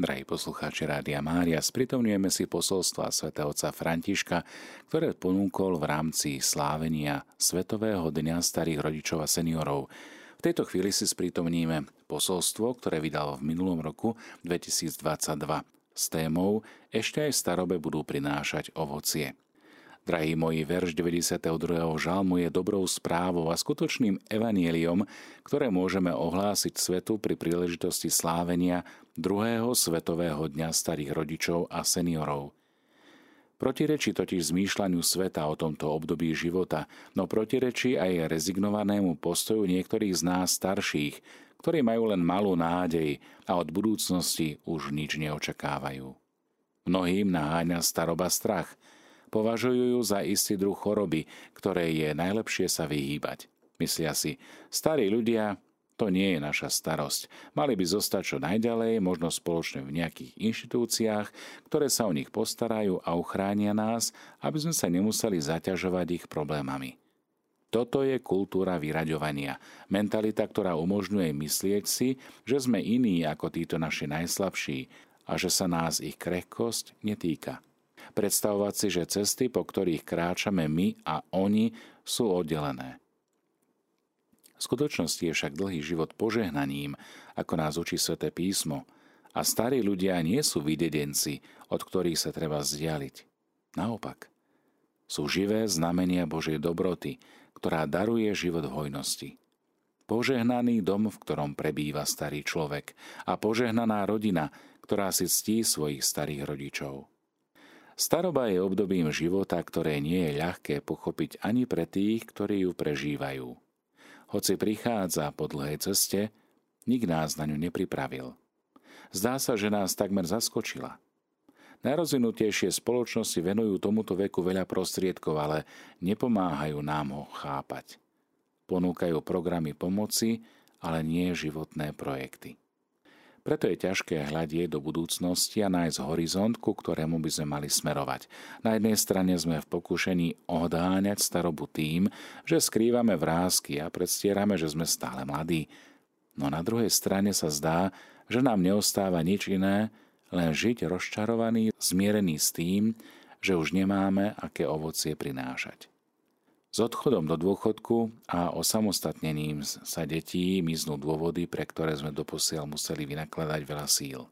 Drahí poslucháči Rádia Mária, spritomňujeme si posolstva svätého otca Františka, ktoré ponúkol v rámci slávenia Svetového dňa starých rodičov a seniorov. V tejto chvíli si spritomníme posolstvo, ktoré vydal v minulom roku 2022 s témou Ešte aj starobe budú prinášať ovocie. Drahí moji, verš 92. žalmu je dobrou správou a skutočným evanieliom, ktoré môžeme ohlásiť svetu pri príležitosti slávenia druhého svetového dňa starých rodičov a seniorov. Protirečí totiž zmýšľaniu sveta o tomto období života, no protirečí aj rezignovanému postoju niektorých z nás starších, ktorí majú len malú nádej a od budúcnosti už nič neočakávajú. Mnohým naháňa staroba strach – Považujú ju za istý druh choroby, ktoré je najlepšie sa vyhýbať. Myslia si, starí ľudia, to nie je naša starosť. Mali by zostať čo najďalej, možno spoločne v nejakých inštitúciách, ktoré sa o nich postarajú a uchránia nás, aby sme sa nemuseli zaťažovať ich problémami. Toto je kultúra vyraďovania. Mentalita, ktorá umožňuje myslieť si, že sme iní ako títo naši najslabší a že sa nás ich krehkosť netýka predstavovať si, že cesty, po ktorých kráčame my a oni, sú oddelené. V skutočnosti je však dlhý život požehnaním, ako nás učí sväté písmo, a starí ľudia nie sú vydedenci, od ktorých sa treba vzdialiť. Naopak, sú živé znamenia Božej dobroty, ktorá daruje život v hojnosti. Požehnaný dom, v ktorom prebýva starý človek a požehnaná rodina, ktorá si ctí svojich starých rodičov. Staroba je obdobím života, ktoré nie je ľahké pochopiť ani pre tých, ktorí ju prežívajú. Hoci prichádza po dlhej ceste, nik nás na ňu nepripravil. Zdá sa, že nás takmer zaskočila. Najrozvinutejšie spoločnosti venujú tomuto veku veľa prostriedkov, ale nepomáhajú nám ho chápať. Ponúkajú programy pomoci, ale nie životné projekty. Preto je ťažké hľadieť do budúcnosti a nájsť horizont, ku ktorému by sme mali smerovať. Na jednej strane sme v pokušení odháňať starobu tým, že skrývame vrázky a predstierame, že sme stále mladí. No na druhej strane sa zdá, že nám neostáva nič iné, len žiť rozčarovaný, zmierený s tým, že už nemáme aké ovocie prinášať. S odchodom do dôchodku a osamostatnením sa detí miznú dôvody, pre ktoré sme doposiaľ museli vynakladať veľa síl.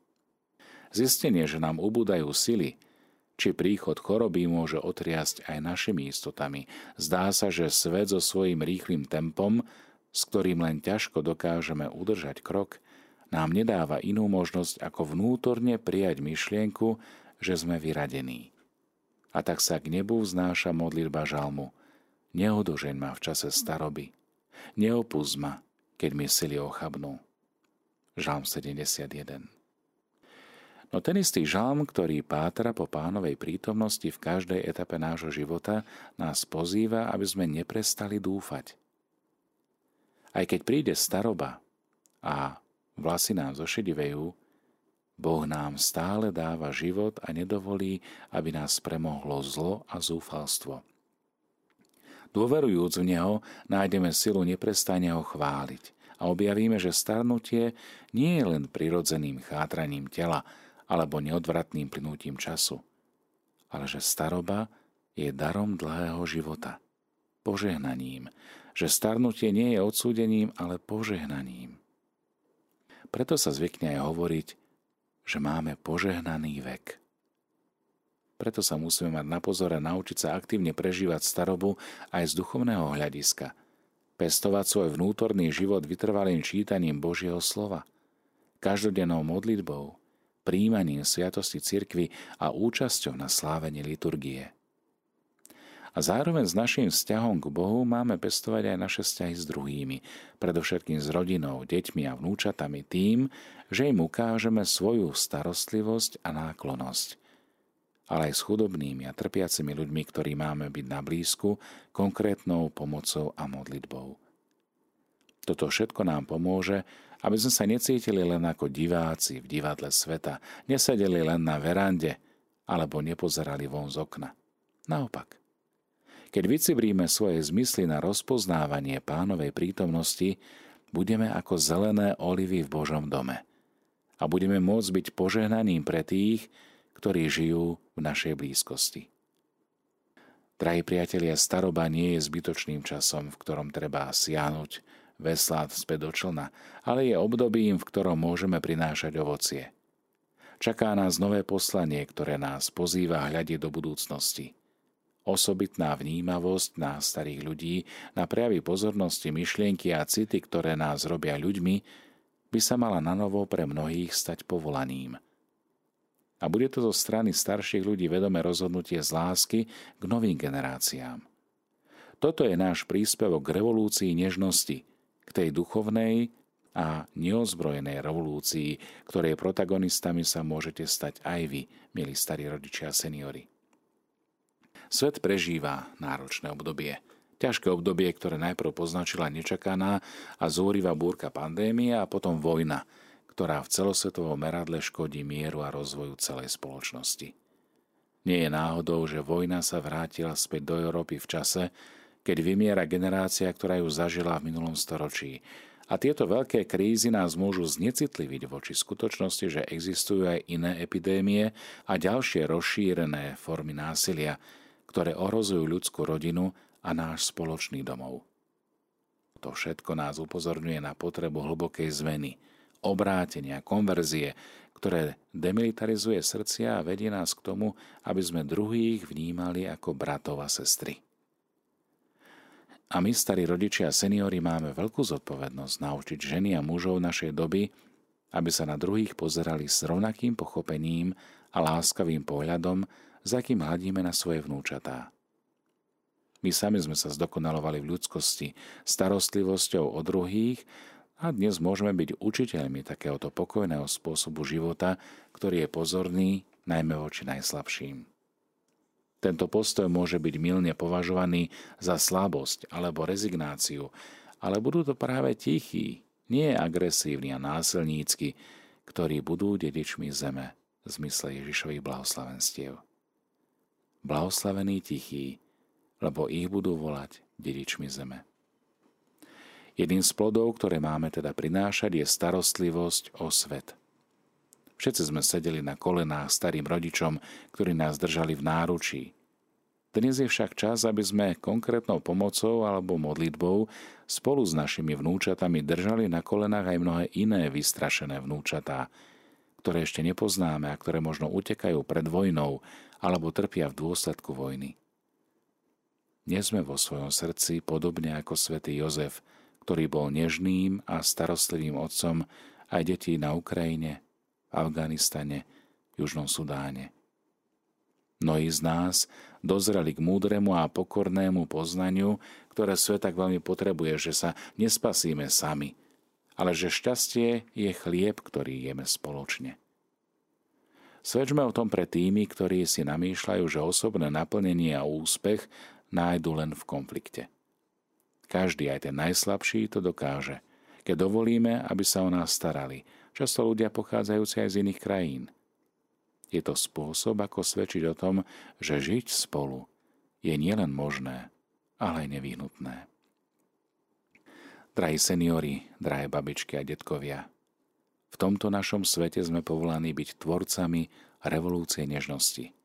Zistenie, že nám ubúdajú sily, či príchod choroby môže otriasť aj našimi istotami. Zdá sa, že svet so svojím rýchlým tempom, s ktorým len ťažko dokážeme udržať krok, nám nedáva inú možnosť ako vnútorne prijať myšlienku, že sme vyradení. A tak sa k nebu vznáša modlitba žalmu – Neodožeň ma v čase staroby. Neopúsť ma, keď mi sily ochabnú. Žalm 71 No ten istý žalm, ktorý pátra po pánovej prítomnosti v každej etape nášho života, nás pozýva, aby sme neprestali dúfať. Aj keď príde staroba a vlasy nám zošedivejú, Boh nám stále dáva život a nedovolí, aby nás premohlo zlo a zúfalstvo. Dôverujúc v Neho, nájdeme silu neprestajne ho chváliť a objavíme, že starnutie nie je len prirodzeným chátraním tela alebo neodvratným plynutím času, ale že staroba je darom dlhého života, požehnaním, že starnutie nie je odsúdením, ale požehnaním. Preto sa zvykne aj hovoriť, že máme požehnaný vek. Preto sa musíme mať na pozore naučiť sa aktívne prežívať starobu aj z duchovného hľadiska. Pestovať svoj vnútorný život vytrvalým čítaním Božieho slova, každodennou modlitbou, príjmaním sviatosti cirkvy a účasťou na slávení liturgie. A zároveň s našim vzťahom k Bohu máme pestovať aj naše vzťahy s druhými, predovšetkým s rodinou, deťmi a vnúčatami tým, že im ukážeme svoju starostlivosť a náklonosť – ale aj s chudobnými a trpiacimi ľuďmi, ktorí máme byť na blízku, konkrétnou pomocou a modlitbou. Toto všetko nám pomôže, aby sme sa necítili len ako diváci v divadle sveta, nesedeli len na verande alebo nepozerali von z okna. Naopak, keď vycibríme svoje zmysly na rozpoznávanie pánovej prítomnosti, budeme ako zelené olivy v Božom dome. a budeme môcť byť požehnaním pre tých, ktorí žijú v našej blízkosti. Drahí priatelia, staroba nie je zbytočným časom, v ktorom treba siahnuť veslát späť do člna, ale je obdobím, v ktorom môžeme prinášať ovocie. Čaká nás nové poslanie, ktoré nás pozýva hľadiť do budúcnosti. Osobitná vnímavosť nás starých ľudí na prejavy pozornosti, myšlienky a city, ktoré nás robia ľuďmi, by sa mala na novo pre mnohých stať povolaním – a bude to zo strany starších ľudí vedomé rozhodnutie z lásky k novým generáciám. Toto je náš príspevok k revolúcii nežnosti, k tej duchovnej a neozbrojenej revolúcii, ktorej protagonistami sa môžete stať aj vy, milí starí rodičia a seniory. Svet prežíva náročné obdobie. Ťažké obdobie, ktoré najprv poznačila nečakaná a zúriva búrka pandémia a potom vojna – ktorá v celosvetovom meradle škodí mieru a rozvoju celej spoločnosti. Nie je náhodou, že vojna sa vrátila späť do Európy v čase, keď vymiera generácia, ktorá ju zažila v minulom storočí. A tieto veľké krízy nás môžu znecitliviť voči skutočnosti, že existujú aj iné epidémie a ďalšie rozšírené formy násilia, ktoré ohrozujú ľudskú rodinu a náš spoločný domov. To všetko nás upozorňuje na potrebu hlbokej zmeny – obrátenia, konverzie, ktoré demilitarizuje srdcia a vedie nás k tomu, aby sme druhých vnímali ako bratov a sestry. A my, starí rodičia a seniori, máme veľkú zodpovednosť naučiť ženy a mužov našej doby, aby sa na druhých pozerali s rovnakým pochopením a láskavým pohľadom, za akým hľadíme na svoje vnúčatá. My sami sme sa zdokonalovali v ľudskosti, starostlivosťou o druhých a dnes môžeme byť učiteľmi takéhoto pokojného spôsobu života, ktorý je pozorný najmä voči najslabším. Tento postoj môže byť milne považovaný za slabosť alebo rezignáciu, ale budú to práve tichí, nie agresívni a násilnícky, ktorí budú dedičmi zeme v zmysle Ježišových blahoslavenstiev. Blahoslavení tichí, lebo ich budú volať dedičmi zeme. Jedným z plodov, ktoré máme teda prinášať, je starostlivosť o svet. Všetci sme sedeli na kolenách starým rodičom, ktorí nás držali v náručí. Dnes je však čas, aby sme konkrétnou pomocou alebo modlitbou spolu s našimi vnúčatami držali na kolenách aj mnohé iné vystrašené vnúčatá, ktoré ešte nepoznáme a ktoré možno utekajú pred vojnou alebo trpia v dôsledku vojny. Dnes sme vo svojom srdci podobne ako svätý Jozef, ktorý bol nežným a starostlivým otcom aj detí na Ukrajine, Afganistane, Južnom Sudáne. Mnohí z nás dozreli k múdremu a pokornému poznaniu, ktoré svet tak veľmi potrebuje, že sa nespasíme sami, ale že šťastie je chlieb, ktorý jeme spoločne. Svedčme o tom pre tými, ktorí si namýšľajú, že osobné naplnenie a úspech nájdu len v konflikte. Každý, aj ten najslabší, to dokáže. Keď dovolíme, aby sa o nás starali, často ľudia pochádzajúci aj z iných krajín. Je to spôsob, ako svedčiť o tom, že žiť spolu je nielen možné, ale aj nevyhnutné. Drahí seniori, drahé babičky a detkovia, v tomto našom svete sme povolaní byť tvorcami revolúcie nežnosti –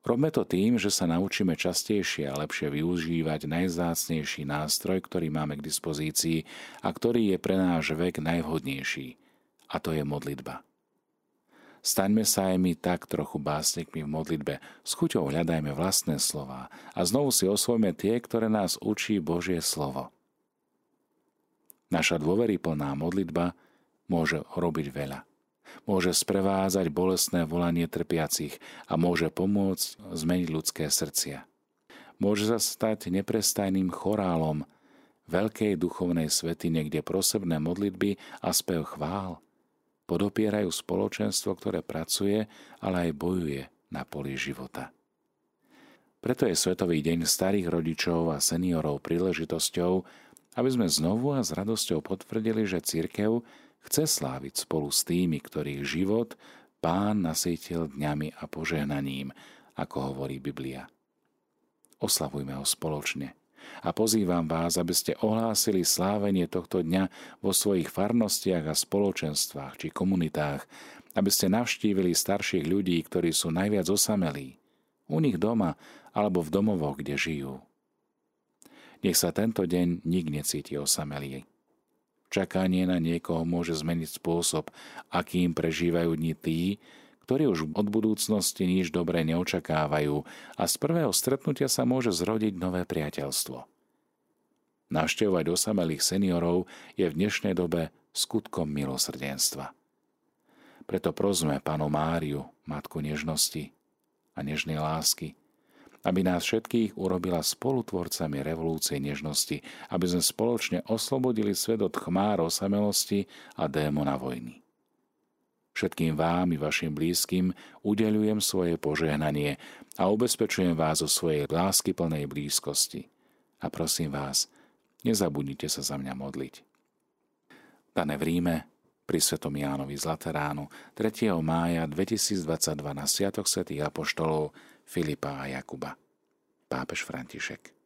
Robme to tým, že sa naučíme častejšie a lepšie využívať najzácnejší nástroj, ktorý máme k dispozícii a ktorý je pre náš vek najvhodnejší. A to je modlitba. Staňme sa aj my tak trochu básnikmi v modlitbe, s chuťou hľadajme vlastné slova a znovu si osvojme tie, ktoré nás učí Božie slovo. Naša dôveryplná modlitba môže robiť veľa môže sprevázať bolestné volanie trpiacich a môže pomôcť zmeniť ľudské srdcia. Môže sa stať neprestajným chorálom veľkej duchovnej svety, kde prosebné modlitby a spev chvál podopierajú spoločenstvo, ktoré pracuje, ale aj bojuje na poli života. Preto je Svetový deň starých rodičov a seniorov príležitosťou, aby sme znovu a s radosťou potvrdili, že církev chce sláviť spolu s tými, ktorých život pán nasýtil dňami a požehnaním, ako hovorí Biblia. Oslavujme ho spoločne. A pozývam vás, aby ste ohlásili slávenie tohto dňa vo svojich farnostiach a spoločenstvách či komunitách, aby ste navštívili starších ľudí, ktorí sú najviac osamelí, u nich doma alebo v domovoch, kde žijú. Nech sa tento deň nik necíti osamelý. Čakanie na niekoho môže zmeniť spôsob, akým prežívajú dni tí, ktorí už od budúcnosti nič dobré neočakávajú a z prvého stretnutia sa môže zrodiť nové priateľstvo. Navštevovať osamelých seniorov je v dnešnej dobe skutkom milosrdenstva. Preto prosme Panu Máriu, Matku nežnosti a nežnej lásky, aby nás všetkých urobila spolutvorcami revolúcie nežnosti, aby sme spoločne oslobodili svet od chmár osamelosti a démona vojny. Všetkým vám i vašim blízkym udeľujem svoje požehnanie a ubezpečujem vás o svojej lásky plnej blízkosti. A prosím vás, nezabudnite sa za mňa modliť. Pane v Ríme, pri Svetom Jánovi z Lateránu 3. mája 2022 na Sviatok svätých Apoštolov Filipa a Jakuba. Pápež František.